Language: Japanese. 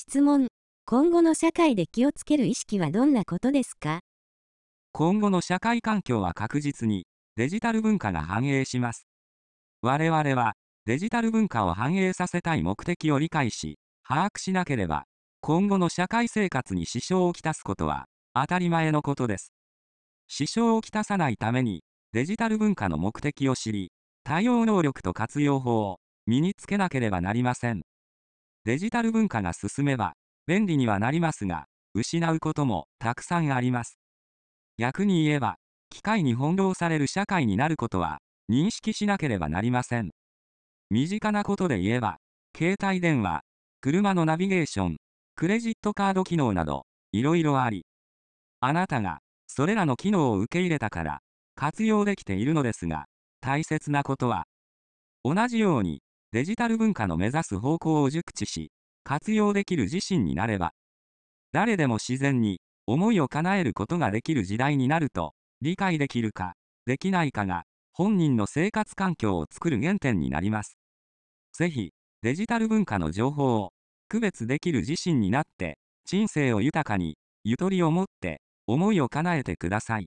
質問。今後の社会で気をつける意識はどんなことですか？今後の社会環境は確実にデジタル文化が反映します。我々はデジタル文化を反映させたい目的を理解し、把握しなければ、今後の社会生活に支障をきたすことは当たり前のことです。支障をきたさないために、デジタル文化の目的を知り、対応能力と活用法を身につけなければなりません。デジタル文化が進めば、便利にはなりますが、失うこともたくさんあります。逆に言えば、機械に翻弄される社会になることは、認識しなければなりません。身近なことで言えば、携帯電話、車のナビゲーション、クレジットカード機能など、いろいろあり、あなたが、それらの機能を受け入れたから、活用できているのですが、大切なことは、同じように、デジタル文化の目指す方向を熟知し、活用できる自身になれば、誰でも自然に、思いを叶えることができる時代になると、理解できるか、できないかが、本人の生活環境を作る原点になります。ぜひ、デジタル文化の情報を、区別できる自身になって、人生を豊かに、ゆとりを持って、思いを叶えてください。